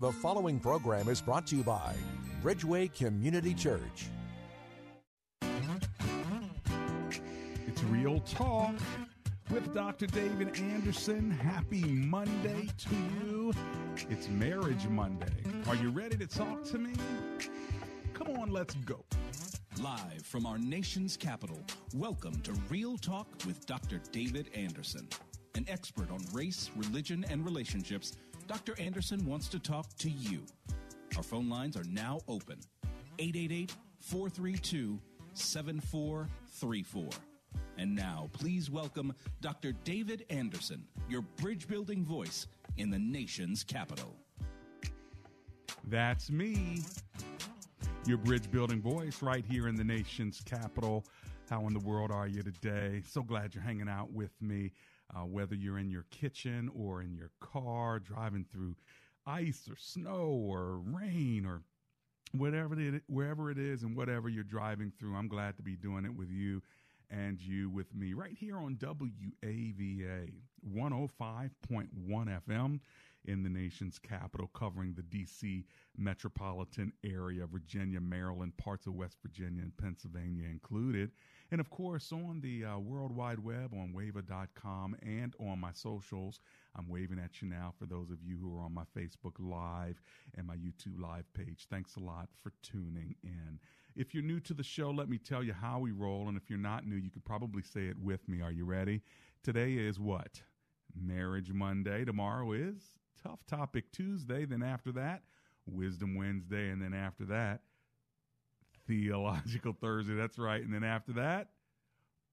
The following program is brought to you by Bridgeway Community Church. It's Real Talk with Dr. David Anderson. Happy Monday to you. It's Marriage Monday. Are you ready to talk to me? Come on, let's go. Live from our nation's capital, welcome to Real Talk with Dr. David Anderson. An expert on race, religion, and relationships, Dr. Anderson wants to talk to you. Our phone lines are now open 888 432 7434. And now, please welcome Dr. David Anderson, your bridge building voice in the nation's capital. That's me, your bridge building voice right here in the nation's capital. How in the world are you today? So glad you're hanging out with me, uh, whether you're in your kitchen or in your car, driving through ice or snow or rain or whatever it, wherever it is and whatever you're driving through. I'm glad to be doing it with you and you with me right here on WAVA 105.1 FM in the nation's capital, covering the D.C. metropolitan area, Virginia, Maryland, parts of West Virginia, and Pennsylvania included. And of course, on the uh, World Wide Web, on wava.com, and on my socials. I'm waving at you now for those of you who are on my Facebook Live and my YouTube Live page. Thanks a lot for tuning in. If you're new to the show, let me tell you how we roll. And if you're not new, you could probably say it with me. Are you ready? Today is what? Marriage Monday. Tomorrow is Tough Topic Tuesday. Then after that, Wisdom Wednesday. And then after that, Theological Thursday. That's right. And then after that,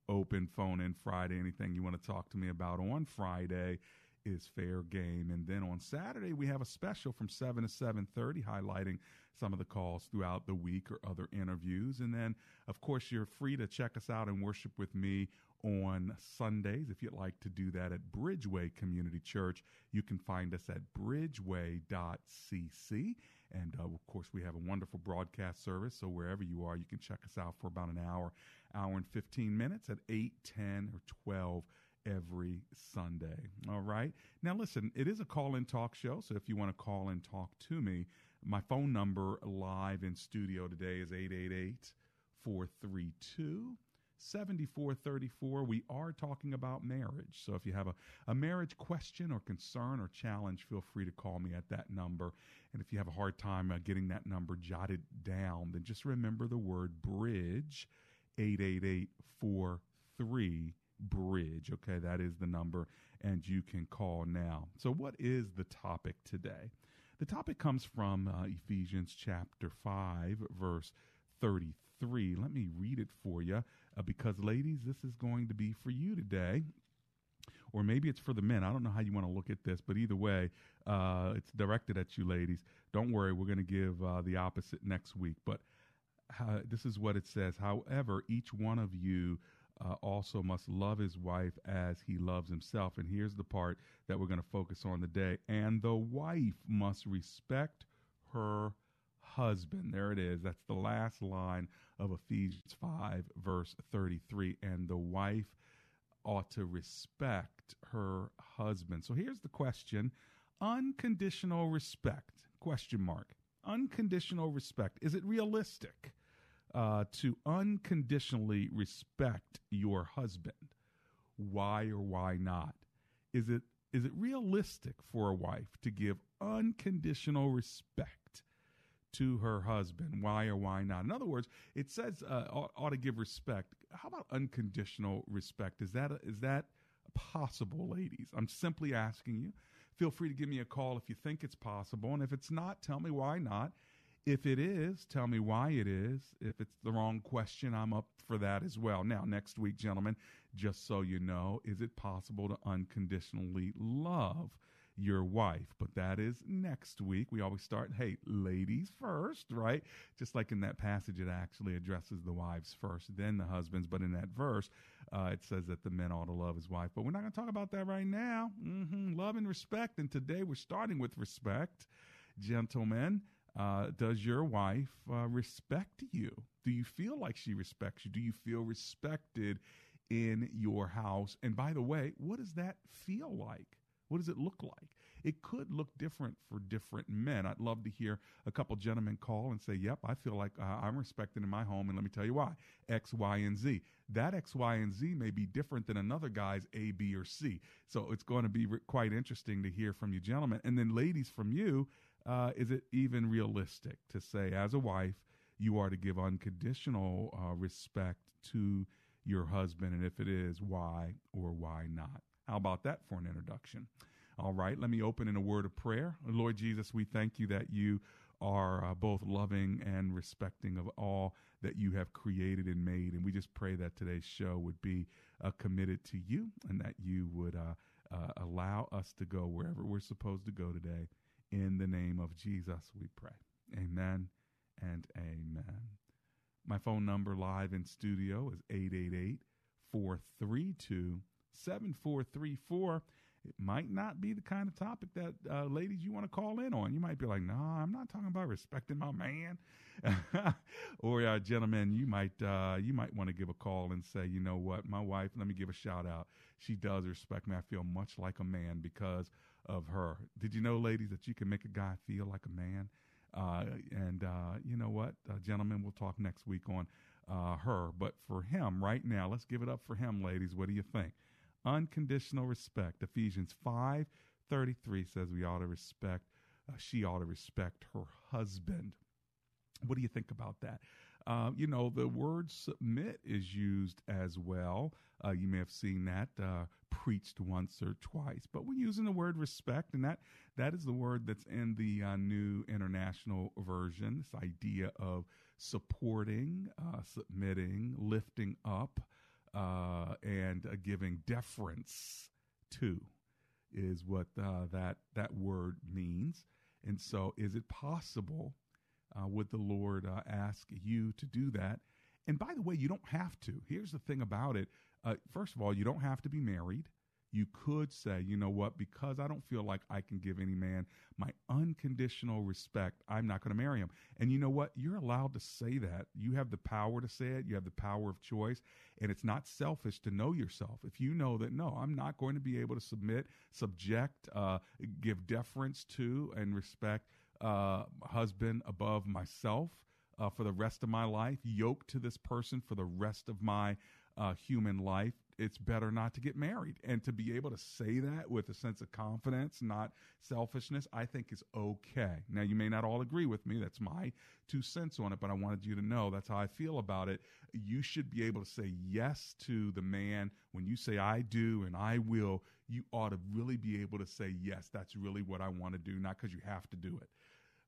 Open Phone in Friday. Anything you want to talk to me about on Friday is fair game. And then on Saturday, we have a special from 7 to 7.30 highlighting some of the calls throughout the week or other interviews. And then, of course, you're free to check us out and worship with me on Sundays. If you'd like to do that at Bridgeway Community Church, you can find us at bridgeway.cc. And uh, of course, we have a wonderful broadcast service. So wherever you are, you can check us out for about an hour, hour and 15 minutes at 8, 10, or 12 every Sunday. All right. Now, listen, it is a call in talk show. So if you want to call and talk to me, my phone number live in studio today is 888 432 7434. We are talking about marriage. So if you have a, a marriage question or concern or challenge, feel free to call me at that number. And if you have a hard time uh, getting that number jotted down, then just remember the word bridge 888 43 bridge. Okay, that is the number, and you can call now. So, what is the topic today? The topic comes from uh, Ephesians chapter 5, verse 33. Let me read it for you uh, because, ladies, this is going to be for you today. Or maybe it's for the men. I don't know how you want to look at this, but either way, uh, it's directed at you, ladies. Don't worry, we're going to give uh, the opposite next week. But uh, this is what it says. However, each one of you uh, also must love his wife as he loves himself. And here's the part that we're going to focus on today. And the wife must respect her husband. There it is. That's the last line of Ephesians 5, verse 33. And the wife ought to respect her husband. So here's the question unconditional respect question mark unconditional respect is it realistic uh, to unconditionally respect your husband. Why or why not? Is it is it realistic for a wife to give unconditional respect to her husband? Why or why not? In other words, it says uh, ought, ought to give respect. How about unconditional respect? Is that is that possible, ladies? I'm simply asking you. Feel free to give me a call if you think it's possible, and if it's not, tell me why not. If it is, tell me why it is. If it's the wrong question, I'm up for that as well. Now, next week, gentlemen, just so you know, is it possible to unconditionally love your wife. But that is next week. We always start, hey, ladies first, right? Just like in that passage, it actually addresses the wives first, then the husbands. But in that verse, uh, it says that the men ought to love his wife. But we're not going to talk about that right now. Mm-hmm. Love and respect. And today we're starting with respect. Gentlemen, uh, does your wife uh, respect you? Do you feel like she respects you? Do you feel respected in your house? And by the way, what does that feel like? What does it look like? It could look different for different men. I'd love to hear a couple gentlemen call and say, Yep, I feel like uh, I'm respected in my home. And let me tell you why X, Y, and Z. That X, Y, and Z may be different than another guy's A, B, or C. So it's going to be re- quite interesting to hear from you, gentlemen. And then, ladies, from you, uh, is it even realistic to say, as a wife, you are to give unconditional uh, respect to your husband? And if it is, why or why not? How about that for an introduction? All right, let me open in a word of prayer. Lord Jesus, we thank you that you are uh, both loving and respecting of all that you have created and made. And we just pray that today's show would be uh, committed to you and that you would uh, uh allow us to go wherever we're supposed to go today. In the name of Jesus, we pray. Amen and amen. My phone number live in studio is 888 432 7434. It might not be the kind of topic that uh, ladies you want to call in on. You might be like, "No, nah, I'm not talking about respecting my man," or uh, gentlemen, you might uh, you might want to give a call and say, "You know what, my wife. Let me give a shout out. She does respect me. I feel much like a man because of her." Did you know, ladies, that you can make a guy feel like a man? Uh, and uh, you know what, uh, gentlemen, we'll talk next week on her. But for him, right now, let's give it up for him, ladies. What do you think? Unconditional respect. Ephesians 5:33 says we ought to respect uh, she ought to respect her husband. What do you think about that? Uh, you know, the word submit is used as well. Uh, you may have seen that uh, preached once or twice, but we're using the word respect, and that that is the word that's in the uh, new international version. This idea of supporting, uh, submitting, lifting up, uh, and uh, giving deference to is what uh, that that word means. And so, is it possible? Uh, would the Lord uh, ask you to do that? And by the way, you don't have to. Here's the thing about it. First of all, you don't have to be married you could say, you know what, because I don't feel like I can give any man my unconditional respect, I'm not going to marry him. And you know what? You're allowed to say that. You have the power to say it, you have the power of choice. And it's not selfish to know yourself. If you know that, no, I'm not going to be able to submit, subject, uh, give deference to, and respect uh, husband above myself. Uh, for the rest of my life, yoked to this person for the rest of my uh, human life it's better not to get married. And to be able to say that with a sense of confidence, not selfishness, I think is okay. Now, you may not all agree with me. That's my two cents on it, but I wanted you to know that's how I feel about it. You should be able to say yes to the man. When you say I do and I will, you ought to really be able to say, yes, that's really what I want to do, not because you have to do it.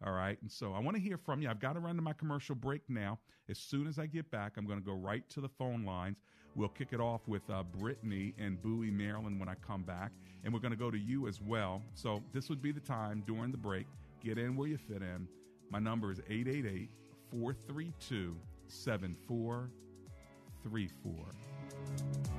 All right. And so I want to hear from you. I've got to run to my commercial break now. As soon as I get back, I'm going to go right to the phone lines. We'll kick it off with uh, Brittany and Bowie, Maryland when I come back. And we're going to go to you as well. So this would be the time during the break. Get in where you fit in. My number is 888 432 7434.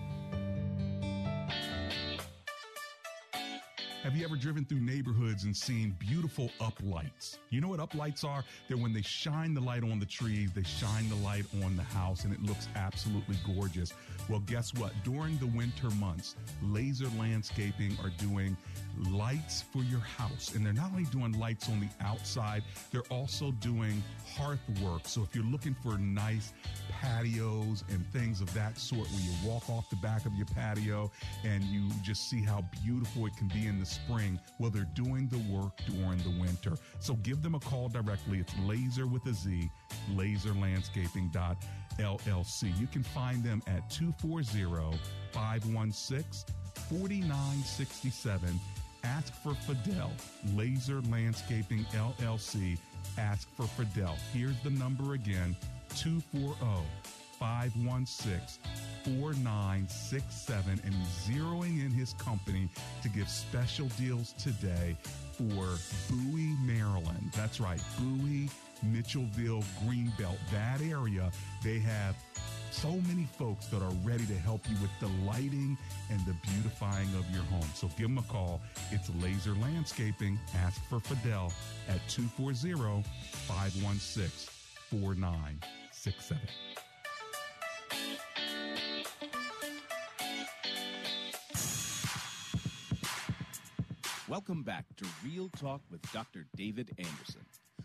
Have you ever driven through neighborhoods and seen beautiful uplights? You know what uplights are? They're when they shine the light on the trees, they shine the light on the house, and it looks absolutely gorgeous. Well, guess what? During the winter months, Laser Landscaping are doing lights for your house. And they're not only doing lights on the outside, they're also doing hearth work. So if you're looking for nice patios and things of that sort, where you walk off the back of your patio and you just see how beautiful it can be in the spring, well, they're doing the work during the winter. So give them a call directly. It's laser with a Z, laserlandscaping.llc. You can find them at 240 516 4967 Ask for Fidel, Laser Landscaping LLC. Ask for Fidel. Here's the number again 240 516 4967 and zeroing in his company to give special deals today for Bowie, Maryland. That's right, Bowie, Mitchellville, Greenbelt, that area. They have so many folks that are ready to help you with the lighting and the beautifying of your home. So give them a call. It's Laser Landscaping. Ask for Fidel at 240 516 4967. Welcome back to Real Talk with Dr. David Anderson.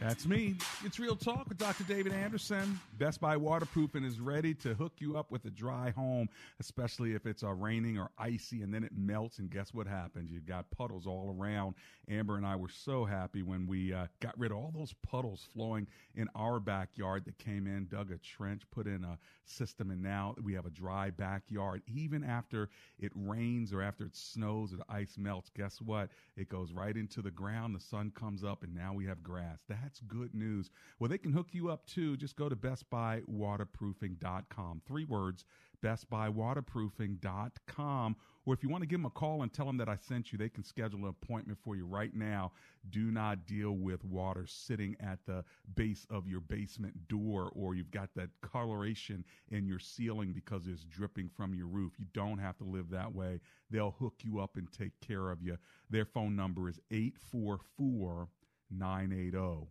That's me. It's Real Talk with Dr. David Anderson. Best Buy Waterproofing is ready to hook you up with a dry home, especially if it's uh, raining or icy and then it melts. And guess what happens? You've got puddles all around. Amber and I were so happy when we uh, got rid of all those puddles flowing in our backyard that came in, dug a trench, put in a system, and now we have a dry backyard. Even after it rains or after it snows or the ice melts, guess what? It goes right into the ground, the sun comes up, and now we have grass. That's good news. Well, they can hook you up too. Just go to bestbuywaterproofing.com. Three words, bestbuywaterproofing.com. Or if you want to give them a call and tell them that I sent you, they can schedule an appointment for you right now. Do not deal with water sitting at the base of your basement door or you've got that coloration in your ceiling because it's dripping from your roof. You don't have to live that way. They'll hook you up and take care of you. Their phone number is 844 980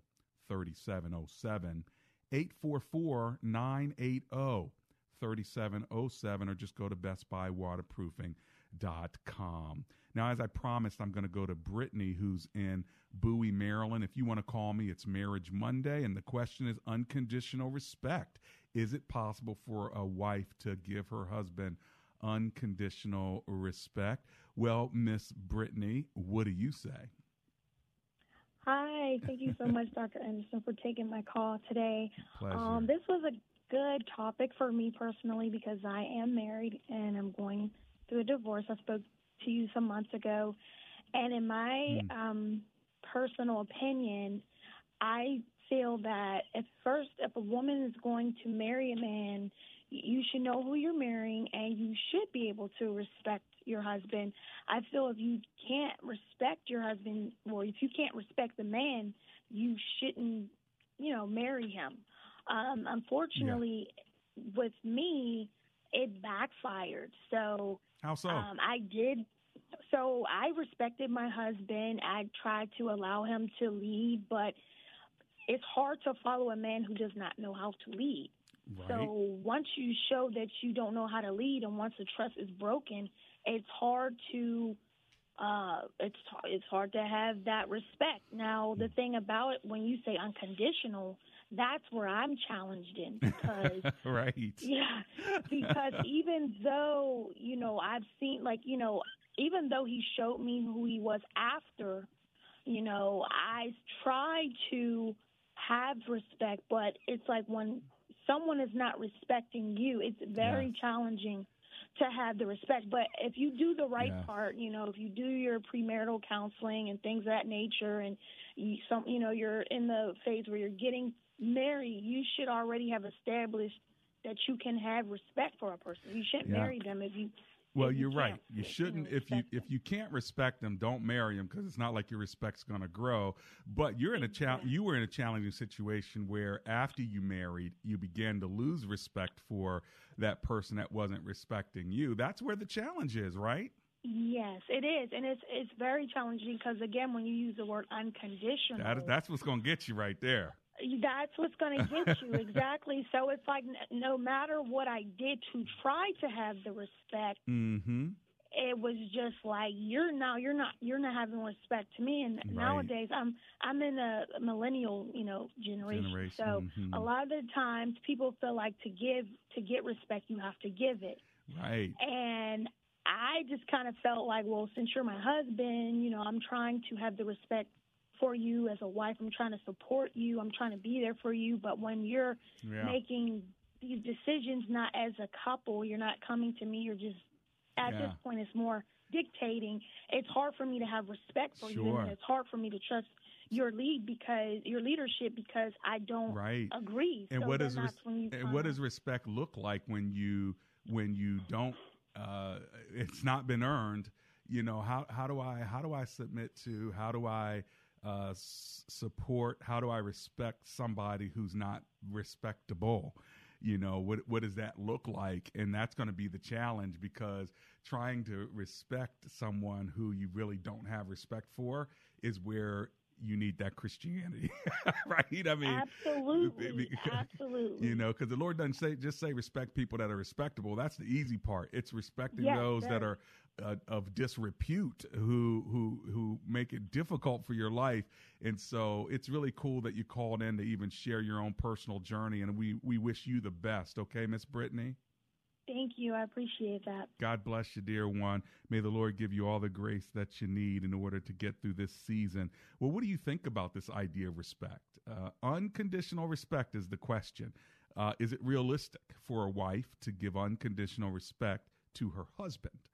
3707. 844 980 3707 or just go to bestbuywaterproofing.com. Now, as I promised, I'm going to go to Brittany, who's in Bowie, Maryland. If you want to call me, it's Marriage Monday, and the question is unconditional respect. Is it possible for a wife to give her husband unconditional respect? Well, Miss Brittany, what do you say? Hi, thank you so much, Dr. Anderson, for taking my call today. Pleasure. Um, this was a good topic for me personally because I am married and I'm going through a divorce. I spoke to you some months ago, and in my Mm. um, personal opinion, I feel that at first, if a woman is going to marry a man, you should know who you're marrying and you should be able to respect your husband. I feel if you can't respect your husband or if you can't respect the man, you shouldn't, you know, marry him. Um, unfortunately, with me, it backfired. So How so? um, I did. So I respected my husband. I tried to allow him to lead, but it's hard to follow a man who does not know how to lead. Right. So once you show that you don't know how to lead, and once the trust is broken, it's hard to uh, it's it's hard to have that respect. Now the thing about it, when you say unconditional, that's where I'm challenged in because right. yeah, because even though, you know, I've seen, like, you know, even though he showed me who he was after, You know, I try to have respect, but it's like when someone is not respecting you, it's very Yes. challenging to have the respect. But if you do the right Yes. part, you know, if you do your premarital counseling and things of that nature, and you some, you know, you're in the phase where you're getting married, you should already have established that you can have respect for a person. You shouldn't Yeah. marry them if you. Well, if you you're right. You shouldn't if you respect if you can't respect them, don't marry them because it's not like your respect's going to grow. But you're in a cha- you were in a challenging situation where after you married, you began to lose respect for that person that wasn't respecting you. That's where the challenge is, right? Yes, it is, and it's it's very challenging because again, when you use the word unconditional, That, that's what's going to get you right there. That's what's going to get you exactly. So it's like no matter what I did to try to have the respect, Mm-hmm. it was just like you're now you're not you're not having respect to me. And Right. nowadays, I'm I'm in a millennial you know generation, Generation, so mhm. a lot of the times people feel like to give to get respect you have to give it. Right. And I just kind of felt like, well, since you're my husband, you know, I'm trying to have the respect for you as a wife. I'm trying to support you. I'm trying to be there for you. But when you're Yeah. making these decisions not as a couple, you're not coming to me. You're just at Yeah. this point, it's more dictating. It's hard for me to have respect for you, and it's hard for me to trust your lead because your leadership because I don't Right. agree. and so what does res- and what does respect look like when you when you don't uh, it's not been earned you know how how do i how do i submit to how do i uh, s- support how do i respect somebody who's not respectable? You know what what does that look like? And that's going to be the challenge because trying to respect someone who you really don't have respect for is where you need that christianity right? I mean absolutely, because- absolutely. you know because the lord doesn't say just say respect people that are respectable. That's the easy part. It's respecting Yes, those that are uh, of disrepute who who who make it difficult for your life and so it's really cool that you called in to even share your own personal journey and we we wish you the best okay miss brittany Thank you. I appreciate that. God bless you, dear one. May the Lord give you all the grace that you need in order to get through this season. Well, what do you think about this idea of respect? Uh, unconditional respect is the question. Uh, is it realistic for a wife to give unconditional respect to her husband?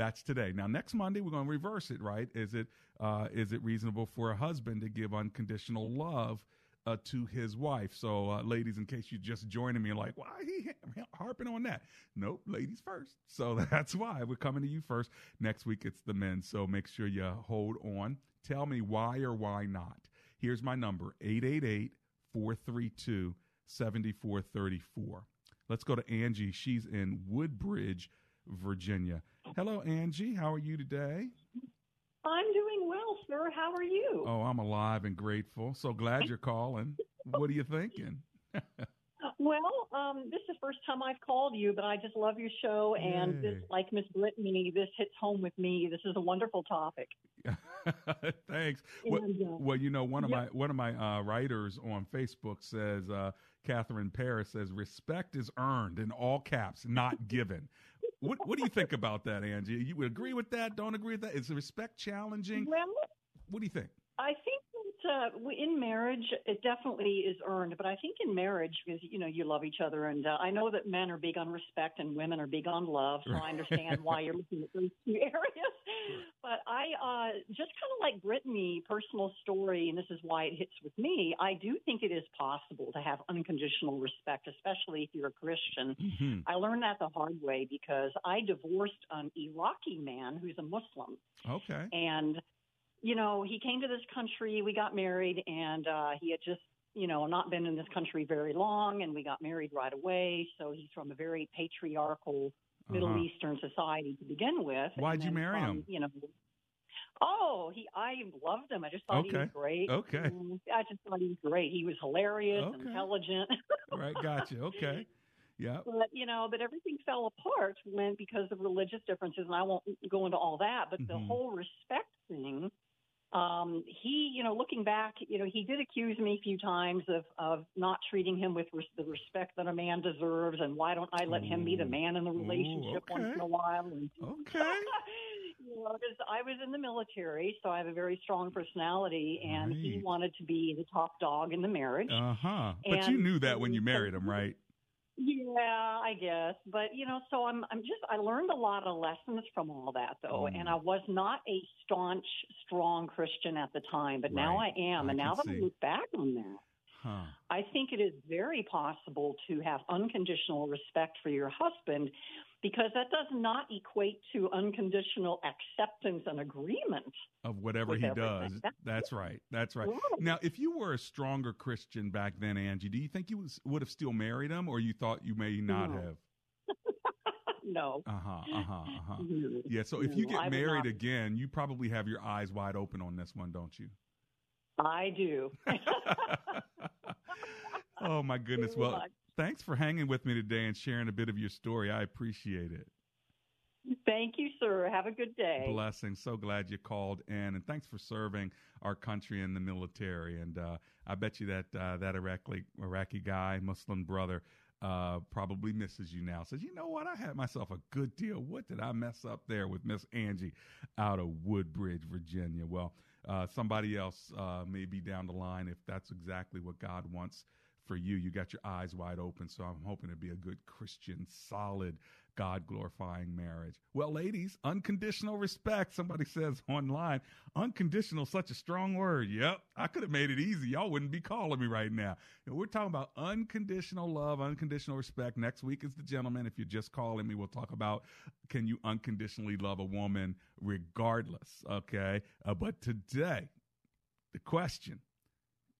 That's today. Now, next Monday we're going to reverse it, right? Is it uh, is it reasonable for a husband to give unconditional love uh, to his wife? So, uh, ladies, in case you're just joining me, like, why he harping on that? Nope, ladies first. So that's why we're coming to you first. Next week it's the men. So make sure you hold on. Tell me why or why not. Here's my number 888 432 7434. Let's go to Angie. She's in Woodbridge, Virginia. Hello, Angie. How are you today? I'm doing well, sir. How are you? Oh, I'm alive and grateful. So glad you're calling. What are you thinking? Well, um, this is the first time I've called you, but I just love your show, and this, like Miss Brittany, this hits home with me. This is a wonderful topic. Thanks. Well, uh, well, you know, one of Yep. my one of my uh, writers on Facebook says, uh, Catherine Paris says, "Respect is earned in all caps, not given." What What do you think about that, Angie? You would agree with that? Don't agree with that? Is respect challenging? well, What do you think? I think uh, in marriage, it definitely is earned. But I think in marriage, because you know you love each other, and uh, I know that men are big on respect and women are big on love, so I understand why you're looking at those two areas. But I uh, just kind of like Brittany, personal story, and this is why it hits with me. I do think it is possible to have unconditional respect, especially if you're a Christian. Mhm. I learned that the hard way because I divorced an Iraqi man who's a Muslim. Okay. And, you know, he came to this country, we got married, and uh, he had just, you know, not been in this country very long, and we got married right away. So he's from a very patriarchal Middle Uh-huh. Eastern society to begin with. Why'd you marry from, him? You know, oh, he, I loved him. I just thought he was great. Okay. Mm, I just thought he was great. He was hilarious, Okay. intelligent. Right. Gotcha. Okay. Yeah. but you know, but everything fell apart when because of religious differences, and I won't go into all that. But the Mhm. whole respect thing, um, he, you know, looking back, you know, he did accuse me a few times of of not treating him with res- the respect that a man deserves, and why don't I let him be the man in the Ooh, relationship once in a while? And Okay. was, I was in the military, so I have a very strong personality, and he wanted to be the top dog in the marriage. Uh huh. But you knew that when you married him, right? Yeah, I guess. But you know, so I'm I'm just I learned a lot of lessons from all that though. Mm. And I was not a staunch, strong Christian at the time, but now I am. I and now can that see. I look back on that, Huh. I think it is very possible to have unconditional respect for your husband because that does not equate to unconditional acceptance and agreement. Of whatever he everything. does. That's- That's right. That's right. Right. Now, if you were a stronger Christian back then, Angie, do you think you was, would have still married him, or you thought you may not No. have? no. Uh huh. Uh huh. Uh huh. Yeah. So if you No, I get married not. again, you probably have your eyes wide open on this one, don't you? I do. oh my goodness. Well, much. thanks for hanging with me today and sharing a bit of your story. I appreciate it. Thank you, sir. Have a good day. Blessing. So glad you called in, and thanks for serving our country in the military. And uh, I bet you that uh, that Iraqi Iraqi guy, Muslim brother, uh, probably misses you now. Says, you know what? I had myself a good deal. What did I mess up there with Miss Angie out of Woodbridge, Virginia? Well, uh, somebody else uh, may be down the line if that's exactly what God wants for you. You got your eyes wide open, so I'm hoping to be a good Christian, solid, God glorifying marriage. Well, ladies, unconditional respect. Somebody says online, unconditional, such a strong word. Yep, I could have made it easy. Y'all wouldn't be calling me right now. And we're talking about unconditional love, unconditional respect. Next week is the gentleman. If you're just calling me, we'll talk about can you unconditionally love a woman regardless. Okay, uh, but today, the question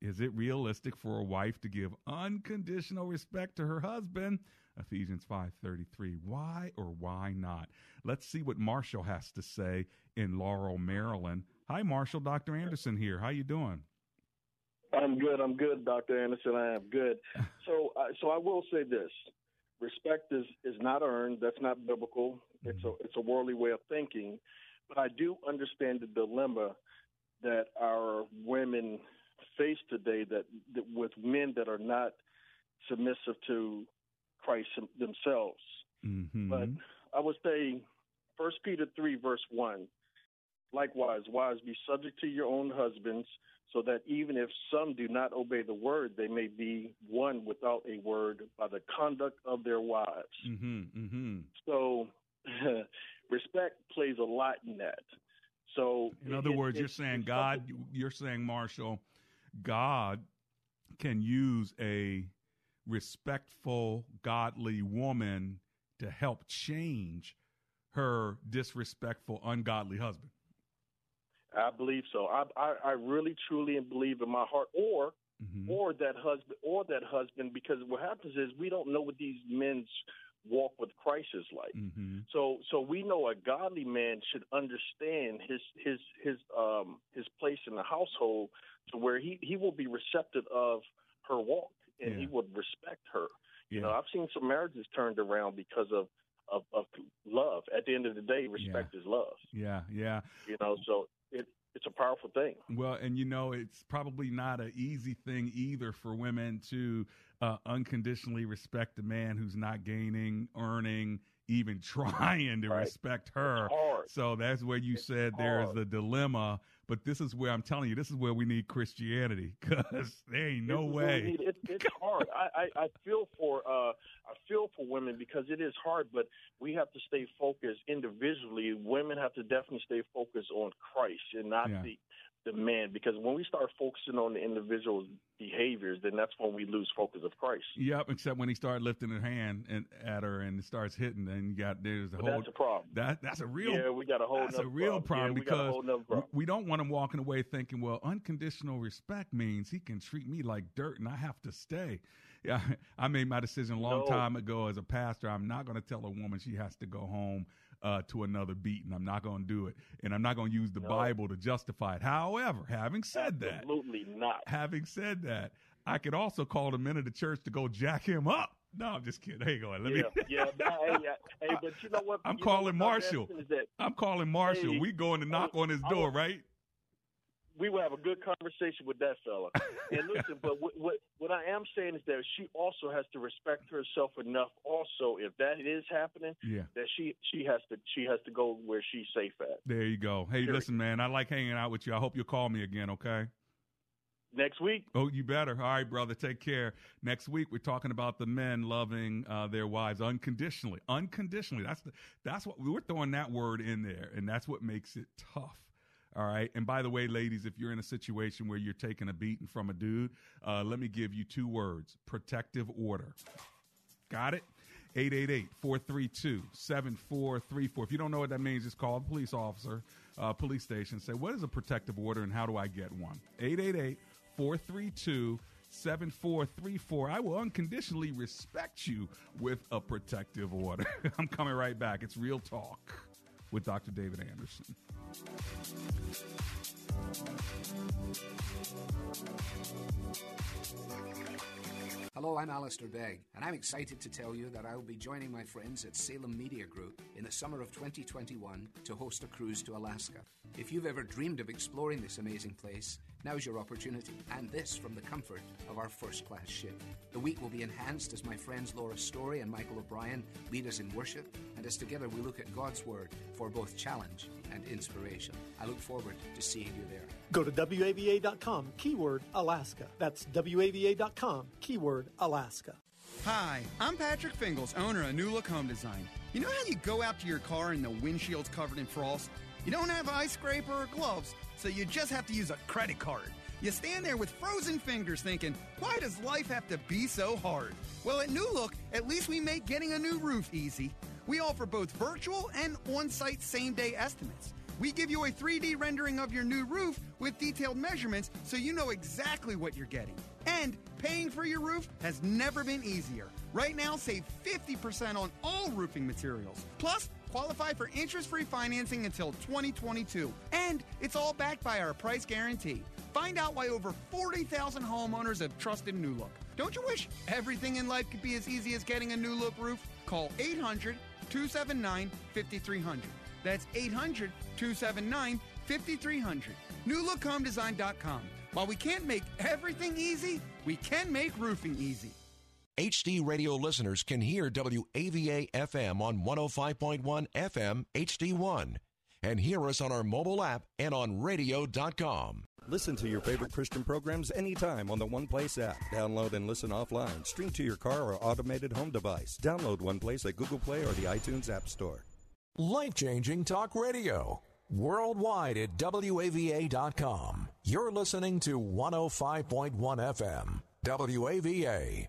is it realistic for a wife to give unconditional respect to her husband? Ephesians 5:33. Why or why not? Let's see what Marshall has to say in Laurel, Maryland. Hi Marshall, Dr. Anderson here. How you doing? I'm good. I'm good, Doctor Anderson. I am good. So, uh, so I will say this: respect is is not earned. That's not biblical. It's a it's a worldly way of thinking. But I do understand the dilemma that our women face today. That, that with men that are not submissive to Christ themselves. Mm-hmm. But I would say, First Peter three verse one. Likewise, wives, be subject to your own husbands, so that even if some do not obey the word, they may be won without a word by the conduct of their wives. Mm-hmm. Mm-hmm. So, respect plays a lot in that. So, In other it- words, you're saying God, you're saying Marshall, God can use a respectful, godly woman to help change her disrespectful, ungodly husband. I believe so. I, I, I really, truly believe in my heart, or Mm-hmm. or that husband, or that husband, because what happens is we don't know what these men's walk with Christ is like. Mm-hmm. So, so we know a godly man should understand his his his um his place in the household, to where he he will be receptive of her walk and he would respect her. You know, I've seen some marriages turned around because of of, of love. At the end of the day, respect is love. Yeah, yeah. You know, so it it's a powerful thing. Well, and you know, it's probably not an easy thing either for women to uh, unconditionally respect a man who's not gaining, earning, even trying to Right. respect her. So that's where you said there is the dilemma. But this is where I'm telling you, this is where we need Christianity because there ain't no is way. It, it's hard. I, I, I feel for uh, I feel for women because it is hard, but we have to stay focused individually. Women have to definitely stay focused on Christ and not Yeah. the the man. Because when we start focusing on the individual's behaviors, then that's when we lose focus of Christ. Yep, except when he started lifting his hand and at her and it starts hitting, then you got there's a But whole that's a problem. that that's a real yeah, we got a whole that's a real problem problem, Yeah, we because whole nother w- problem. we don't want him walking away thinking, well, unconditional respect means he can treat me like dirt and I have to stay. Yeah, I made my decision a long No. time ago as a pastor. I'm not going to tell a woman she has to go home uh, to another beating. I'm not going to do it, and I'm not going to use the No. Bible to justify it. However, having said that, Absolutely not. having said that, I could also call the men of the church to go jack him up. No, I'm just kidding. Hey, go ahead. Let yeah, me. yeah, hey, yeah, hey, but you know what? I'm calling. Marshall. Anderson, Is that I'm calling Marshall. Hey, we going to knock on his I door, want- right? We will have a good conversation with that fella. and listen, but what, what what I am saying is that she also has to respect herself enough. Also, if that is happening, yeah. that she she has to she has to go where she's safe at. There you go. Hey, Period. listen, man, I like hanging out with you. I hope you'll call me again. Okay. Next week. Oh, you better. All right, brother. Take care. Next week, we're talking about the men loving uh, their wives unconditionally. Unconditionally. That's the, that's what we're throwing that word in there, and that's what makes it tough. All right. And by the way, ladies, if you're in a situation where you're taking a beating from a dude, uh, let me give you two words: protective order. Got it? 888-432-7434. If you don't know what that means, just call the police officer, uh, police station. Say, what is a protective order and how do I get one? 888- 432 7434. I will unconditionally respect you with a protective order. I'm coming right back. It's Real Talk with Dr. David Anderson. Hello, I'm Alistair Begg, and I'm excited to tell you that I will be joining my friends at Salem Media Group in the summer of 2021 to host a cruise to Alaska. If you've ever dreamed of exploring this amazing place, now's your opportunity, and this from the comfort of our first class ship. The week will be enhanced as my friends Laura Story and Michael O'Brien lead us in worship, and as together we look at God's Word for both challenge and inspiration. I look forward to seeing you there. Go to WAVA.com, keyword Alaska. That's WAVA.com, keyword Alaska. Hi, I'm Patrick Fingles, owner of New Look Home Design. You know how you go out to your car and the windshield's covered in frost? You don't have ice scraper or gloves, so you just have to use a credit card. You stand there with frozen fingers thinking, why does life have to be so hard? Well, at New Look, at least we make getting a new roof easy. We offer both virtual and on site same day estimates. We give you a 3D rendering of your new roof with detailed measurements so you know exactly what you're getting. And paying for your roof has never been easier. Right now, save 50% on all roofing materials. Plus, qualify for interest free financing until 2022. And it's all backed by our price guarantee. Find out why over 40,000 homeowners have trusted New Look. Don't you wish everything in life could be as easy as getting a New Look roof? Call 800 279 5300. That's 800 279 5300. NewLookHomeDesign.com. While we can't make everything easy, we can make roofing easy. HD radio listeners can hear WAVA FM on 105.1 FM HD1 and hear us on our mobile app and on radio.com. Listen to your favorite Christian programs anytime on the One Place app. Download and listen offline. Stream to your car or automated home device. Download One Place at Google Play or the iTunes App Store. Life changing talk radio. Worldwide at WAVA.com. You're listening to 105.1 FM. WAVA.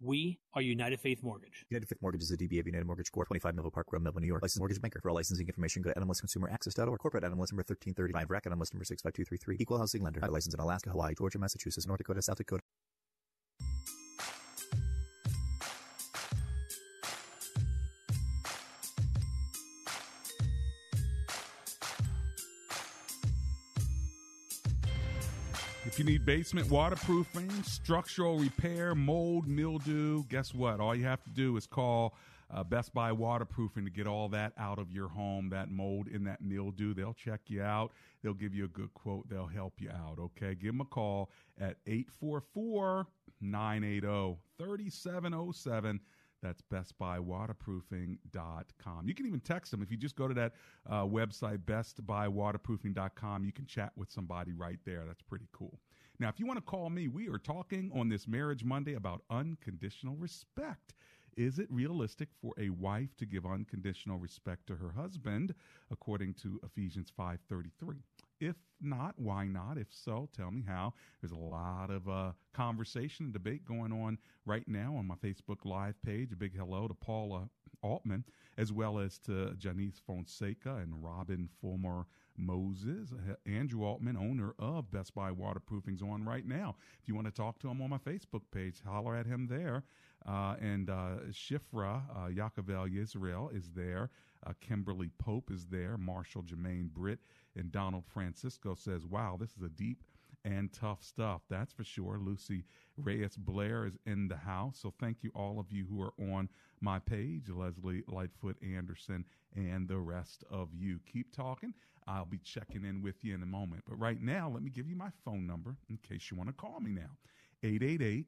We are United Faith Mortgage. United Faith Mortgage is a DBA of United Mortgage Corp. 25 Melville Park Road, Melville, New York. Licensed mortgage banker. For all licensing information, go to NMLSConsumerAccess.org. Corporate NMLS number 1335. RAC NMLS number 65233. Equal housing lender. Licensed in Alaska, Hawaii, Georgia, Massachusetts, North Dakota, South Dakota. You need basement waterproofing, structural repair, mold, mildew, guess what? All you have to do is call uh, Best Buy Waterproofing to get all that out of your home, that mold and that mildew. They'll check you out. They'll give you a good quote. They'll help you out, okay? Give them a call at 844 980 3707. That's bestbuywaterproofing.com. You can even text them. If you just go to that uh, website, bestbuywaterproofing.com, you can chat with somebody right there. That's pretty cool. Now, if you want to call me, we are talking on this Marriage Monday about unconditional respect. Is it realistic for a wife to give unconditional respect to her husband according to Ephesians 5:33? If not, why not? If so, tell me how. There's a lot of uh, conversation and debate going on right now on my Facebook Live page. A big hello to Paula Altman, as well as to Janice Fonseca and Robin Fulmer Moses. Andrew Altman, owner of Best Buy Waterproofing's on right now. If you want to talk to him on my Facebook page, holler at him there. Uh, and uh, Shifra uh, Yakovel Israel is there. Uh, Kimberly Pope is there. Marshall Jermaine Britt and Donald Francisco says, "Wow, this is a deep." And tough stuff. That's for sure. Lucy Reyes Blair is in the house. So thank you, all of you who are on my page, Leslie Lightfoot Anderson, and the rest of you. Keep talking. I'll be checking in with you in a moment. But right now, let me give you my phone number in case you want to call me now 888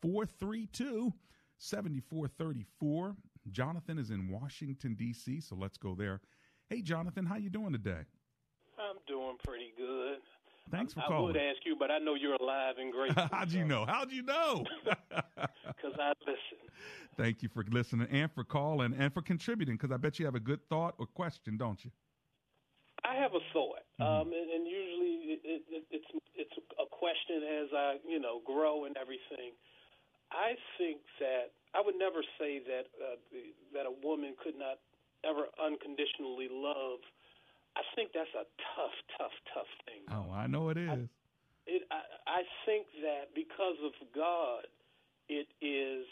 432 7434. Jonathan is in Washington, D.C., so let's go there. Hey, Jonathan, how you doing today? I'm doing pretty good. Thanks for I, calling. I would ask you, but I know you're alive and great. How'd you know? How'd you know? Because I listen. Thank you for listening and for calling and for contributing because I bet you have a good thought or question, don't you? I have a thought, Mm-hmm. um, and, and usually it, it, it's it's a question as I you know grow and everything. I think that I would never say that uh, that a woman could not ever unconditionally love. I think that's a tough, tough, tough thing. I know it is. It, I, I think that because of God, it is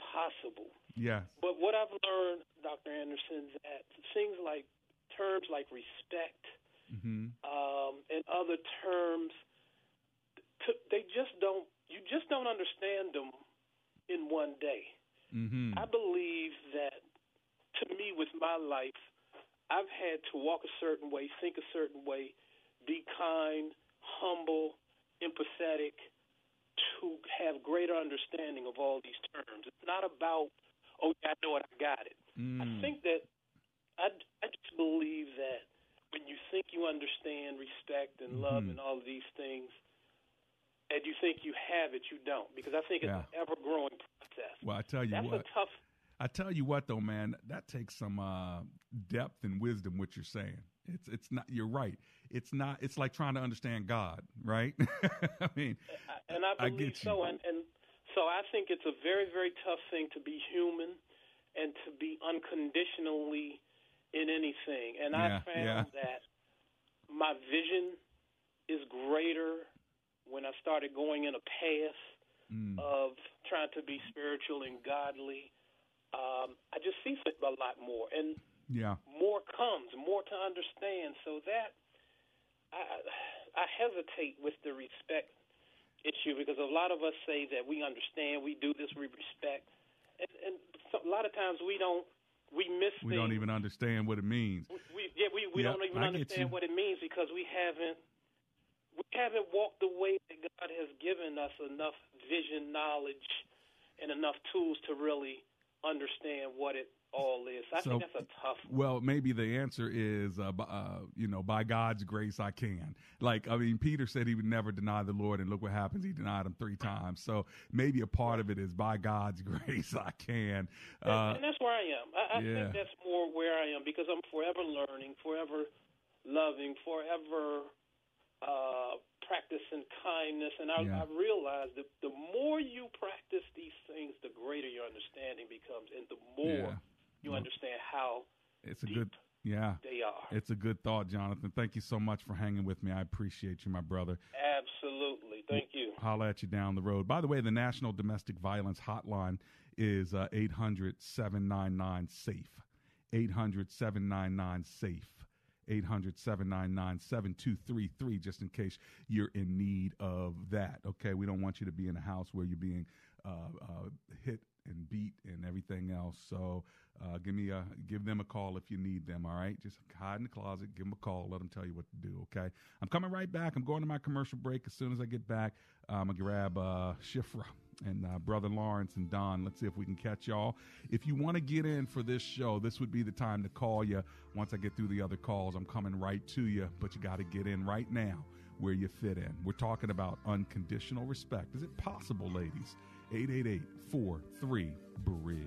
possible. Yes. But what I've learned, Dr. Anderson, that things like terms like respect Mm-hmm. um, and other terms, t- they just don't. You just don't understand them in one day. Mm-hmm. I believe that, to me, with my life, I've had to walk a certain way, think a certain way, be kind, humble, empathetic, to have greater understanding of all these terms. It's not about, oh, yeah, I know it, I got it. I Mm. think that I, I just believe that when you think you understand respect and love Mhm. and all of these things, and you think you have it, you don't. Because I think it's Yeah. an ever growing process. Well, I tell you That's what. a tough. I tell you what, though, man, that takes some uh, depth and wisdom. What you're saying, it's it's not. You're right. It's not. It's like trying to understand God, right? I mean, and I I believe get you. so. And, and so I think it's a very, very tough thing to be human and to be unconditionally in anything. And Yeah, I found yeah. that my vision is greater when I started going in a path Mm. of trying to be spiritual and godly. Um, I just see it a lot more, and yeah, more comes, more to understand. So that I, I hesitate with the respect issue because a lot of us say that we understand, we do this, we respect, and, and so, a lot of times we don't. We miss we things. don't even understand what it means. We, yeah, we, we Yep, don't even I understand what it means because we haven't we haven't walked the way that God has given us enough vision, knowledge, and enough tools to really understand what it all is. I So- think that's a tough. Well, maybe the answer is, uh, uh, you know, by God's grace, I can. Like, I mean, Peter said he would never deny the Lord, and look what happens. He denied him three times. So maybe a part of it is by God's grace, I can. And, Uh, and that's where I am. I, I yeah. think that's more where I am because I'm forever learning, forever loving, forever uh, practicing kindness. And I, Yeah. I realize that the more you practice these things, the greater your understanding becomes, and the more Yeah. You Well, understand how it's a good, yeah. they are. It's a good thought, Jonathan. Thank you so much for hanging with me. I appreciate you, my brother. Absolutely. Thank you. Holla at you down the road. By the way, the National Domestic Violence Hotline is uh, 800 799 SAFE. 800 799 SAFE. 800 799 7233, just in case you're in need of that. Okay, we don't want you to be in a house where you're being uh, uh, hit and beat and everything else. So uh, give me a give them a call if you need them. All right, just hide in the closet, give them a call, let them tell you what to do. Okay, I'm coming right back. I'm going to my commercial break. As soon as I get back, I'm gonna grab uh, Shifra and uh, brother Lawrence and Don. Let's see if we can catch y'all. If you want to get in for this show, this would be the time to call you. Once I get through the other calls, I'm coming right to you. But you got to get in right now where you fit in. We're talking about unconditional respect. Is it possible, ladies? 888 43 Bridge.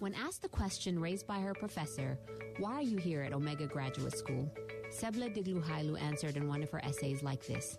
When asked the question raised by her professor, Why are you here at Omega Graduate School? Sebla Digluhailu answered in one of her essays like this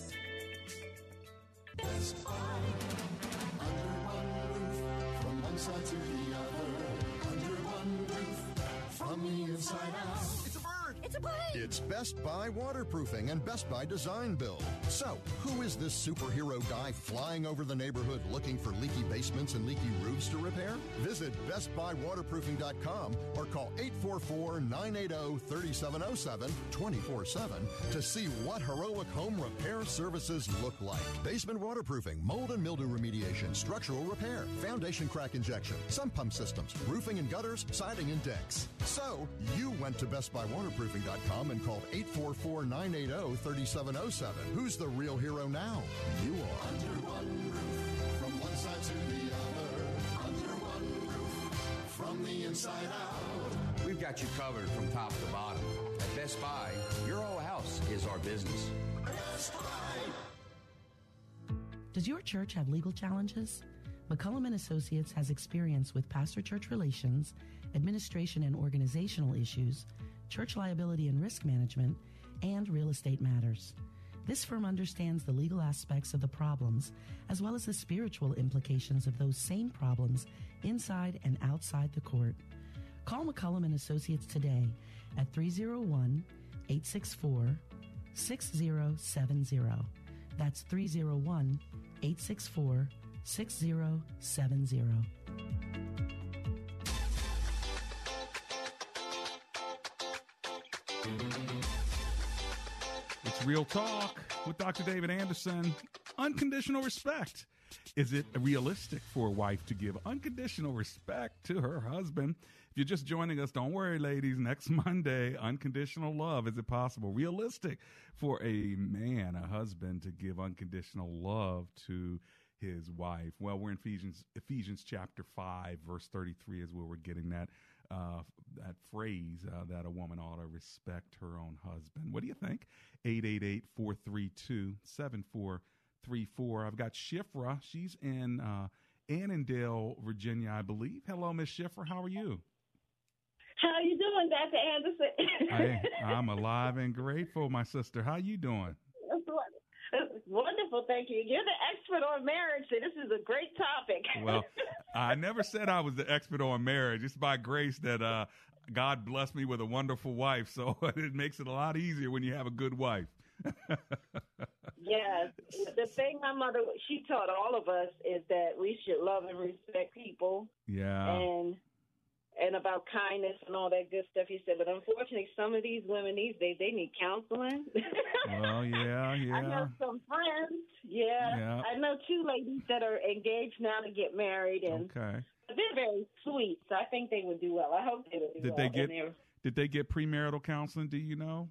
From one side to the other, under one roof, from the inside out. It's Best Buy Waterproofing and Best Buy Design Build. So, who is this superhero guy flying over the neighborhood looking for leaky basements and leaky roofs to repair? Visit BestBuyWaterproofing.com or call 844-980-3707 24-7 to see what heroic home repair services look like. Basement waterproofing, mold and mildew remediation, structural repair, foundation crack injection, sump pump systems, roofing and gutters, siding and decks. So, you went to BestBuyWaterproofing.com and called 844-980-3707. Who's the real hero now? You are. Under one roof, from one side to the other, under one roof, from the inside out. We've got you covered from top to bottom. At Best Buy, your whole house is our business. Best Buy. Does your church have legal challenges? McCullum and Associates has experience with pastor-church relations, administration and organizational issues, church liability and risk management, and real estate matters. This firm understands the legal aspects of the problems as well as the spiritual implications of those same problems inside and outside the court. Call McCullum and Associates today at 301 864 6070. That's 301 864 6070. Real Talk with Dr. David Anderson. Unconditional respect. Is it realistic for a wife to give unconditional respect to her husband? If you're just joining us, don't worry, ladies. Next Monday, unconditional love. Is it possible, realistic for a man, a husband, to give unconditional love to his wife? Well, we're in Ephesians, Ephesians chapter 5, verse 33 is where we're getting that uh, that phrase uh, that a woman ought to respect her own husband. What do you think? 888 432 7434. I've got Shifra. She's in uh, Annandale, Virginia, I believe. Hello, Miss Shifra. How are you? How you doing, Dr. Anderson? I'm alive and grateful, my sister. How you doing? Wonderful, thank you. You're the expert on marriage, so this is a great topic. Well, I never said I was the expert on marriage. It's by grace that uh, God blessed me with a wonderful wife, so it makes it a lot easier when you have a good wife. yes, the thing my mother she taught all of us is that we should love and respect people. Yeah. And and about kindness and all that good stuff. He said, but unfortunately, some of these women these days they need counseling. well, yeah, yeah. I know some friends. Yeah, Yeah. I know two ladies that are engaged now to get married, and Okay. they're very sweet. So I think they would do well. I hope they would do Did well. they get Did they get premarital counseling? Do you know?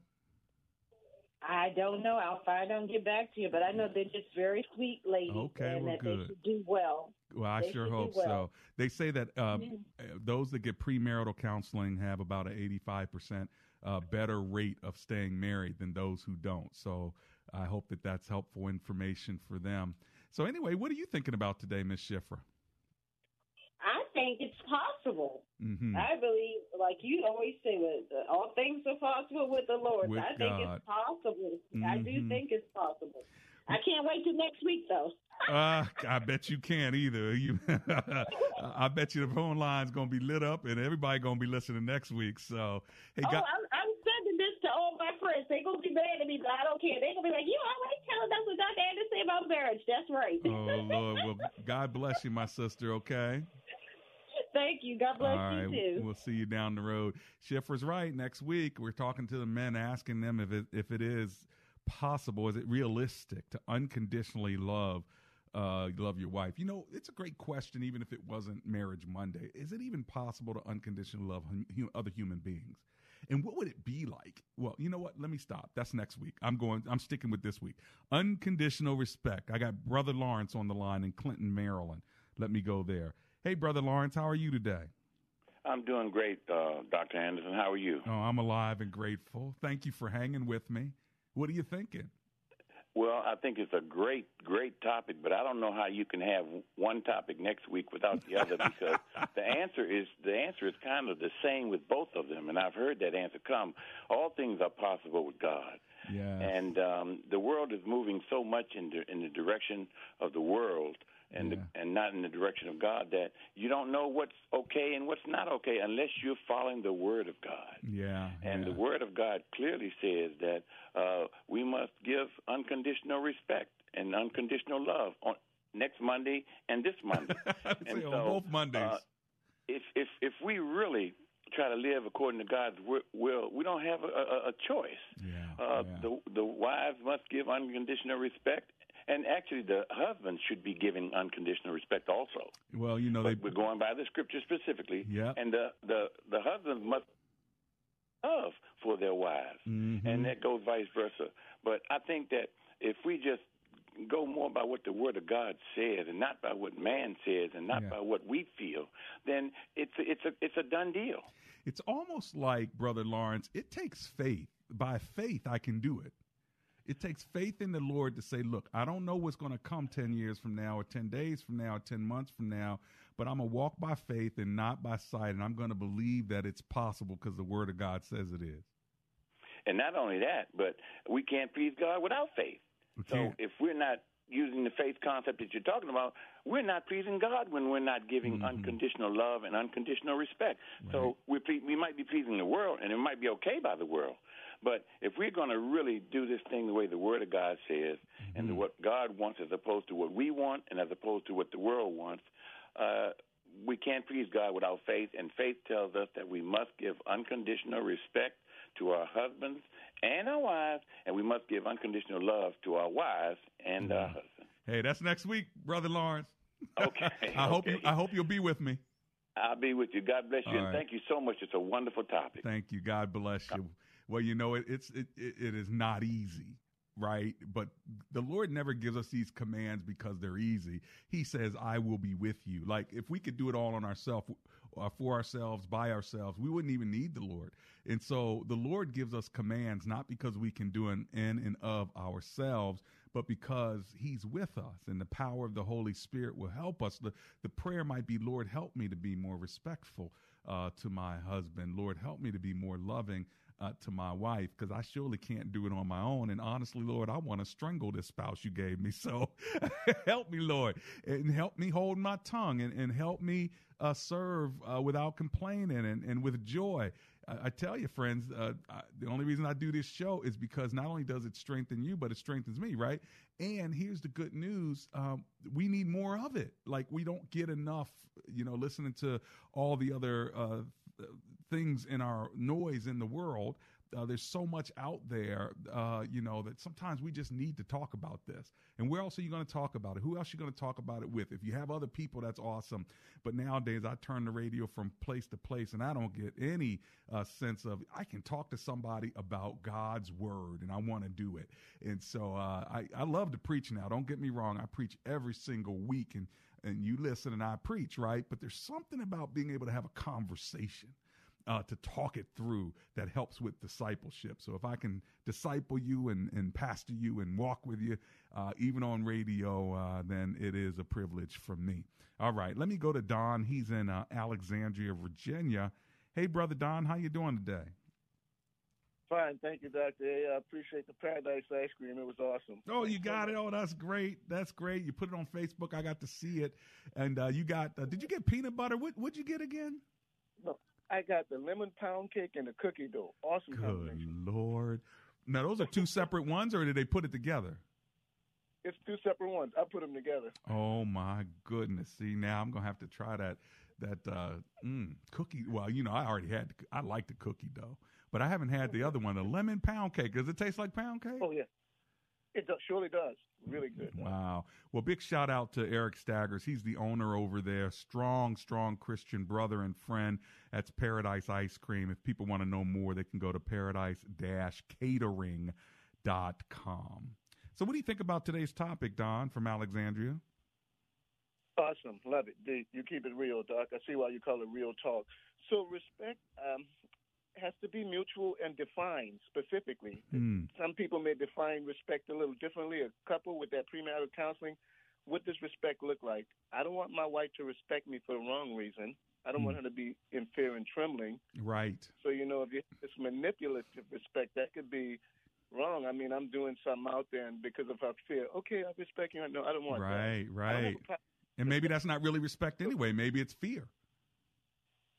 I don't know. I'll find out and get back to you. But I know they're just very sweet ladies, Okay, and well, that they good. should do well. Well, I They sure hope well. so. They say that uh, Yeah. uh, those that get premarital counseling have about an 85% uh, better rate of staying married than those who don't. So I hope that that's helpful information for them. So, anyway, what are you thinking about today, Miss Shifra? Think it's possible. hmm I believe, like you always say, with all things are possible with the Lord. With I think God. it's possible. I do Mhm. think it's possible. I can't wait till next week, though. Uh, I bet you can't either. You, I bet you the phone line's gonna be lit up, and everybody gonna be listening next week. So, hey, oh, God, I'm, I'm sending this to all my friends. They're going to be mad at me, but I don't care. They're going to be like, you always telling us what Dr. to say about marriage. That's right. oh Lord, well, God bless you, my sister. Okay. Thank you. God bless All right, you too. we'll see you down the road. Shifra's right. Next week, we're talking to the men, asking them if it if it is possible, is it realistic to unconditionally love uh, love your wife? You know, it's a great question. Even if it wasn't Marriage Monday, is it even possible to unconditionally love hum, other human beings? And what would it be like? Well, you know what? Let me stop. That's next week. I'm going. I'm sticking with this week. Unconditional respect. I got brother Lawrence on the line in Clinton, Maryland. Let me go there. Hey, brother Lawrence, how are you today? I'm doing great, uh, Dr. Anderson. How are you? Oh, I'm alive and grateful. Thank you for hanging with me. What are you thinking? Well, I think it's a great, great topic, but I don't know how you can have one topic next week without the other because the answer is the answer is kind of the same with both of them, and I've heard that answer come. All things are possible with God. Yeah. And um, the world is moving so much in the, in the direction of the world and the, and not in the direction of God that you don't know what's okay and what's not okay unless you're following the Word of God. Yeah. And yeah. the Word of God clearly says that uh, we must give unconditional respect and unconditional love on next Monday and this Monday. and on both Mondays. Uh, if if if we really try to live according to God's will, we don't have a, a, a choice. Yeah, uh, The the wives must give unconditional respect. And actually, the husband should be giving unconditional respect also. well, you know they. We're going by the scripture specifically. Yeah. And the the the husbands must love for their wives, Mhm. and that goes vice versa. But I think that if we just go more by what the Word of God says, and not by what man says, and not Yeah. by what we feel, then it's a, it's a it's a done deal. It's almost like, Brother Lawrence, it takes faith. By faith, I can do it. It takes faith in the Lord to say, look, I don't know what's going to come 10 years from now, or 10 days from now, or 10 months from now, but I'm going to walk by faith and not by sight, and I'm going to believe that it's possible because the Word of God says it is. And not only that, but we can't please God without faith. So can't. if we're not using the faith concept that you're talking about, we're not pleasing God when we're not giving Mm-hmm. unconditional love and unconditional respect. So we ple- we might be pleasing the world, and it might be okay by the world. But if we're going to really do this thing the way the Word of God says, and Mm-hmm. the, what God wants as opposed to what we want, and as opposed to what the world wants, uh, we can't please God without faith. And faith tells us that we must give unconditional respect to our husbands and our wives, and we must give unconditional love to our wives and our husbands. Hey, that's next week, Brother Lawrence. Okay. I hope you, I hope you'll be with me. I'll be with you. God bless you, All and right. thank you so much. It's a wonderful topic. Thank you. God bless you. Well, you know, it, it's it, it, is not easy, right? But the Lord never gives us these commands because they're easy. He says, "I will be with you." Like if we could do it all on ourselves, uh, for ourselves, by ourselves, we wouldn't even need the Lord. And so the Lord gives us commands not because we can do an in and of ourselves, but because He's with us, and the power of the Holy Spirit will help us. The the prayer might be, "Lord, help me to be more respectful." Uh, to my husband, Lord, help me to be more loving uh, to my wife because I surely can't do it on my own. And honestly, Lord, I want to strangle this spouse you gave me. So help me, Lord, and help me hold my tongue and, and help me uh, serve uh, without complaining and, and with joy. I, tell you, friends, uh, I, the only reason I do this show is because not only does it strengthen you, but it strengthens me, right? And here's the good news um, we need more of it. Like, we don't get enough, you know, listening to all the other uh, things in our noise in the world. Uh, there's so much out there, uh, you know, that sometimes we just need to talk about this. And where else are you going to talk about it? Who else are you going to talk about it with? If you have other people, that's awesome. But nowadays, I turn the radio from place to place, and I don't get any uh, sense of I can talk to somebody about God's word, and I want to do it. And so uh, I, I love to preach now. Don't get me wrong. I preach every single week, and and you listen, and I preach, right? But there's something about being able to have a conversation uh, to talk it through that helps with discipleship. So if I can disciple you and, and pastor you and walk with you, uh, even on radio, uh, then it is a privilege for me. All right, let me go to Don. He's in uh, Alexandria, Virginia. Hey, brother Don, how you doing today? Fine, thank you, Doctor A. I appreciate the Paradise ice cream. It was awesome. Oh, you got it. Oh, that's great. That's great. You put it on Facebook. I got to see it, and uh, you got. Uh, did you get peanut butter? What What'd you get again? I got the lemon pound cake and the cookie dough. Awesome Good lord. Now those are two separate ones, or did they put it together? It's two separate ones. I put them together. Oh my goodness! See now I'm gonna have to try that that uh, mm, cookie. Well, you know I already had. The, I like the cookie dough, but I haven't had the other one, the lemon pound cake. Does it taste like pound cake? Oh yeah, it does, surely does. Really good. Wow. Well, big shout out to Eric Staggers. He's the owner over there. Strong, strong Christian brother and friend. That's Paradise Ice Cream. If people want to know more, they can go to paradise-catering.com. So, what do you think about today's topic, Don, from Alexandria? Awesome, love it. You keep it real, Doc. I see why you call it real talk. So respect um, has to be mutual and defined specifically. Hmm. Some people may define respect a little differently. A couple with that premarital counseling, what does respect look like? I don't want my wife to respect me for the wrong reason. I don't want her to be in fear and trembling. Right. So you know, if it's manipulative respect, that could be wrong. I mean, I'm doing something out there, and because of her fear, okay, I respect you. No, I don't want that. Right, don't have right. And maybe that's not really respect anyway. Maybe it's fear.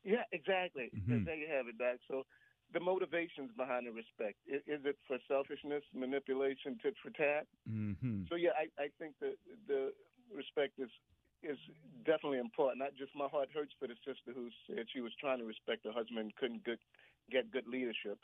Yeah, exactly. Mhm. There you have it, Doc. So the motivations behind the respect is, is it for selfishness, manipulation, tit for tat? Mm-hmm. So yeah, I, I think the the respect is is definitely important. Not just my heart hurts for the sister who said she was trying to respect her husband and couldn't good, get good leadership.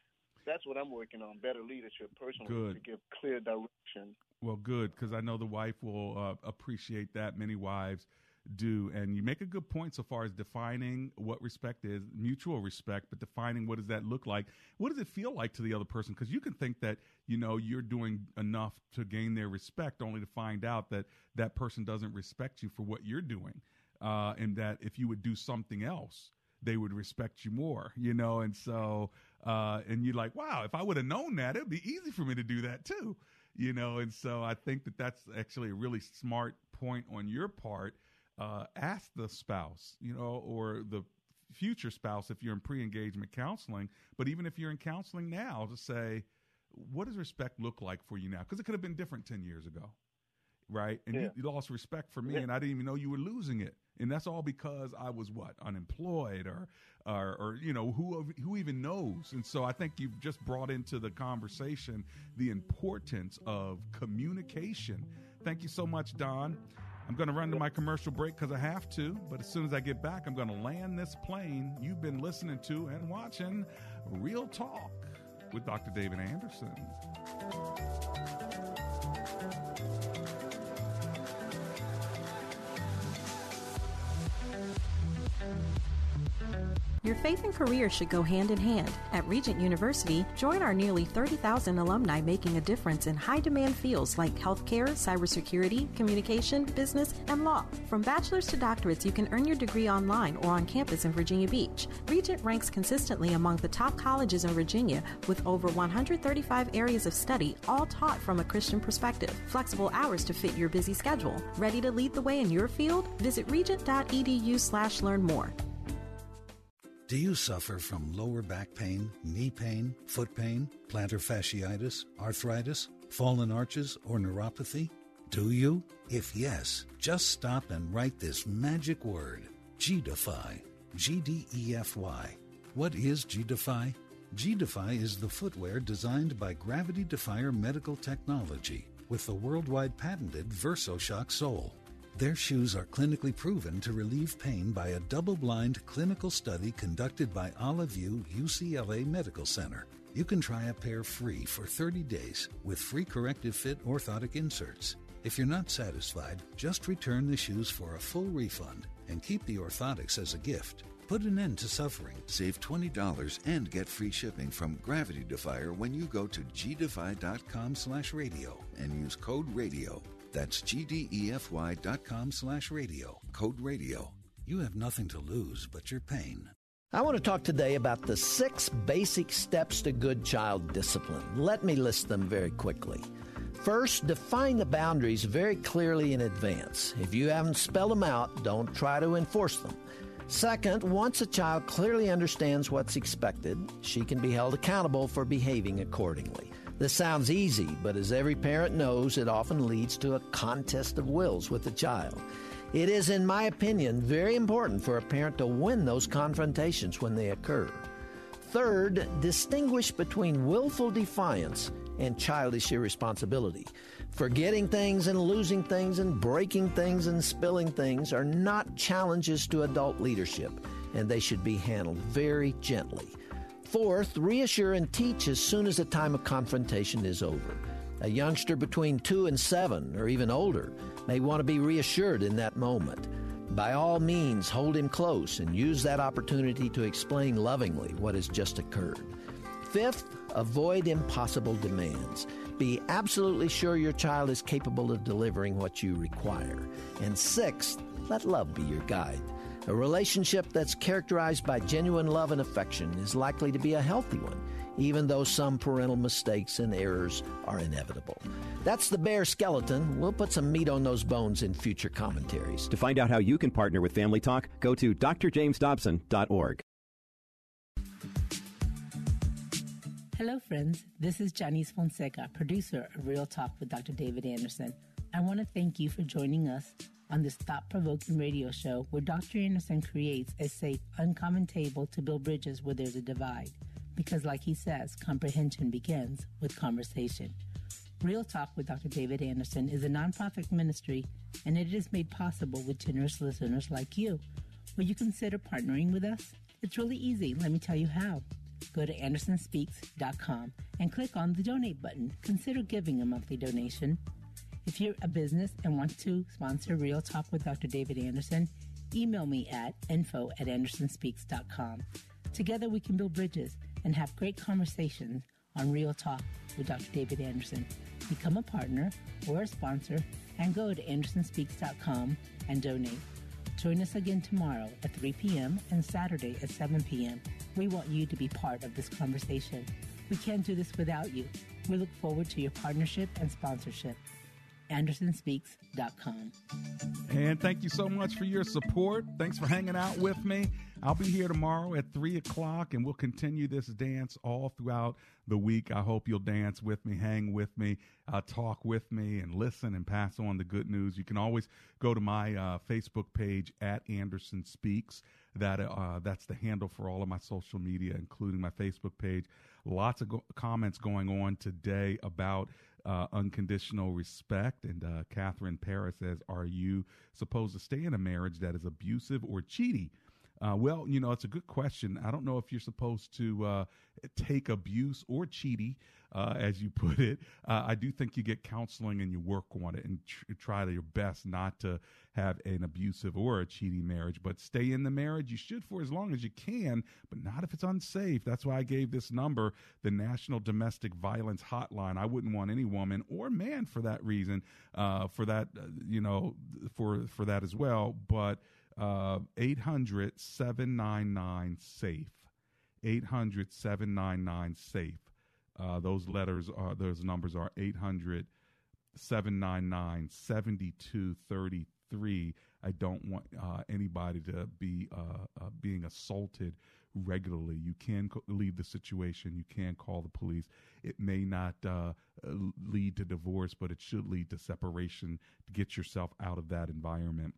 That's what I'm working on: better leadership personally Good. to give clear direction. Well, good, because I know the wife will uh, appreciate that. Many wives do. And you make a good point so far as defining what respect is, mutual respect, but defining what does that look like? What does it feel like to the other person? Because you can think that, you know, you're doing enough to gain their respect only to find out that that person doesn't respect you for what you're doing. Uh, and that if you would do something else, they would respect you more, you know? And so, uh, and you're like, wow, if I would have known that, it'd be easy for me to do that too, you know? And so I think that that's actually a really smart point on your part. Uh, ask the spouse, you know, or the future spouse if you're in pre engagement counseling, but even if you're in counseling now, to say, what does respect look like for you now? Because it could have been different 10 years ago right? And Yeah. you, you lost respect for me, Yeah. and I didn't even know you were losing it. And that's all because I was what unemployed, or, or, or you know, who who even knows? And so I think you've just brought into the conversation the importance of communication. Thank you so much, Don. I'm going to run to my commercial break because I have to, but as soon as I get back, I'm going to land this plane you've been listening to and watching Real Talk with Dr. David Anderson. Your faith and career should go hand in hand. At Regent University, join our nearly 30,000 alumni making a difference in high demand fields like healthcare, cybersecurity, communication, business, and law. From bachelor's to doctorates, you can earn your degree online or on campus in Virginia Beach. Regent ranks consistently among the top colleges in Virginia with over 135 areas of study, all taught from a Christian perspective. Flexible hours to fit your busy schedule. Ready to lead the way in your field? Visit regent.edu/slash learn more. Do you suffer from lower back pain, knee pain, foot pain, plantar fasciitis, arthritis, fallen arches, or neuropathy? Do you? If yes, just stop and write this magic word G-Defy. G D E F Y. What is G-Defy? G-Defy is the footwear designed by Gravity Defier Medical Technology with the worldwide patented VersoShock sole. Their shoes are clinically proven to relieve pain by a double blind clinical study conducted by Olive View UCLA Medical Center. You can try a pair free for 30 days with free corrective fit orthotic inserts. If you're not satisfied, just return the shoes for a full refund and keep the orthotics as a gift. Put an end to suffering. Save $20 and get free shipping from Gravity Defier when you go to gdefy.com slash radio and use code RADIO. That's gdefy dot com slash radio. Code RADIO. You have nothing to lose but your pain. I want to talk today about the six basic steps to good child discipline. Let me list them very quickly. First, define the boundaries very clearly in advance. If you haven't spelled them out, don't try to enforce them. Second, once a child clearly understands what's expected, she can be held accountable for behaving accordingly. This sounds easy, but as every parent knows, it often leads to a contest of wills with the child. It is, in my opinion, very important for a parent to win those confrontations when they occur. Third, distinguish between willful defiance and childish irresponsibility. Forgetting things and losing things and breaking things and spilling things are not challenges to adult leadership, and they should be handled very gently. Fourth, reassure and teach as soon as the time of confrontation is over. A youngster between two and seven, or even older, may want to be reassured in that moment. By all means, hold him close and use that opportunity to explain lovingly what has just occurred. Fifth, avoid impossible demands. Be absolutely sure your child is capable of delivering what you require. And sixth, let love be your guide. A relationship that's characterized by genuine love and affection is likely to be a healthy one, even though some parental mistakes and errors are inevitable. That's the bare skeleton. We'll put some meat on those bones in future commentaries. To find out how you can partner with Family Talk, go to drjamesdobson.org. Hello, friends. This is Janice Fonseca, producer of Real Talk with Dr. David Anderson. I want to thank you for joining us on this thought provoking radio show where Dr. Anderson creates a safe, uncommon table to build bridges where there's a divide. Because, like he says, comprehension begins with conversation. Real Talk with Dr. David Anderson is a nonprofit ministry, and it is made possible with generous listeners like you. Will you consider partnering with us? It's really easy. Let me tell you how. Go to andersonspeaks.com and click on the donate button. Consider giving a monthly donation. If you're a business and want to sponsor Real Talk with Dr. David Anderson, email me at info at andersonspeaks.com. Together we can build bridges and have great conversations on Real Talk with Dr. David Anderson. Become a partner or a sponsor and go to andersonspeaks.com and donate. Join us again tomorrow at 3 p.m. and Saturday at 7 p.m. We want you to be part of this conversation. We can't do this without you. We look forward to your partnership and sponsorship. AndersonSpeaks.com. And thank you so much for your support. Thanks for hanging out with me. I'll be here tomorrow at 3 o'clock, and we'll continue this dance all throughout the week. I hope you'll dance with me, hang with me, uh, talk with me, and listen and pass on the good news. You can always go to my uh, Facebook page at Anderson Speaks. That uh, that's the handle for all of my social media, including my Facebook page. Lots of go- comments going on today about uh, unconditional respect. And uh, Catherine Paris says, Are you supposed to stay in a marriage that is abusive or cheaty? Uh, well, you know, it's a good question. I don't know if you're supposed to uh, take abuse or cheaty, uh, as you put it. Uh, I do think you get counseling and you work on it and tr- try your best not to have an abusive or a cheating marriage, but stay in the marriage. You should for as long as you can, but not if it's unsafe. That's why I gave this number, the National Domestic Violence Hotline. I wouldn't want any woman or man for that reason, uh, for that, uh, you know, for for that as well. But 800 799 SAFE. 800 799 SAFE. Uh, those letters are, those numbers are 800 799 7233. I don't want uh, anybody to be uh, uh, being assaulted regularly. You can co- leave the situation. You can call the police. It may not uh, lead to divorce, but it should lead to separation to get yourself out of that environment.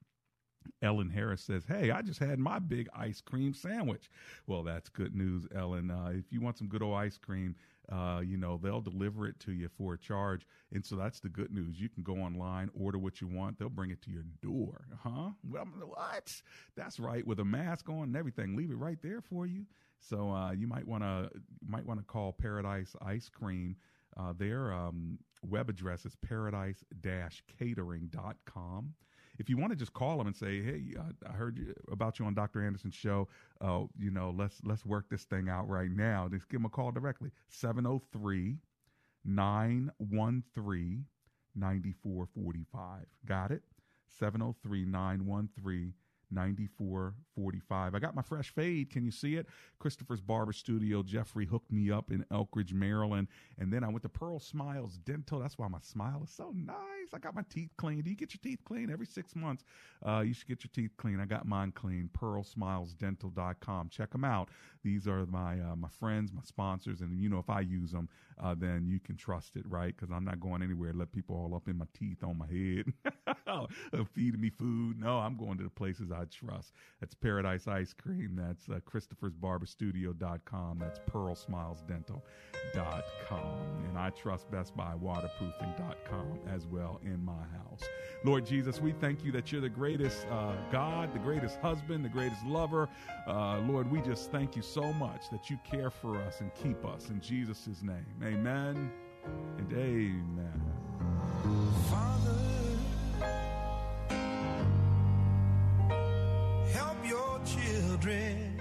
Ellen Harris says, Hey, I just had my big ice cream sandwich. Well, that's good news, Ellen. Uh, if you want some good old ice cream, uh, you know, they'll deliver it to you for a charge. And so that's the good news. You can go online, order what you want. They'll bring it to your door. Huh? Well, what? That's right. With a mask on and everything, leave it right there for you. So uh, you might want to might want to call Paradise Ice Cream. Uh, their um, web address is paradise-catering.com if you want to just call them and say, "Hey, I, I heard you, about you on Dr. Anderson's show. Uh, you know, let's let's work this thing out right now." Just give them a call directly 703 913 9445. Got it? 703 913 9445. I got my fresh fade. Can you see it? Christopher's Barber Studio. Jeffrey hooked me up in Elkridge, Maryland. And then I went to Pearl Smiles Dental. That's why my smile is so nice. I got my teeth clean. Do you get your teeth clean every six months? Uh, you should get your teeth clean. I got mine clean. PearlSmilesDental.com. Check them out. These are my uh, my friends, my sponsors, and you know if I use them, uh, then you can trust it, right? Because I'm not going anywhere to let people all up in my teeth on my head, feeding me food. No, I'm going to the places I trust. That's Paradise Ice Cream. That's uh, Christopher's Barber Studio.com. That's PearlSmilesDental.com. And I trust Best Buy Waterproofing.com as well in my house. Lord Jesus, we thank you that you're the greatest uh, God, the greatest husband, the greatest lover. Uh, Lord, we just thank you so much that you care for us and keep us in Jesus' name. Amen and amen. Father, children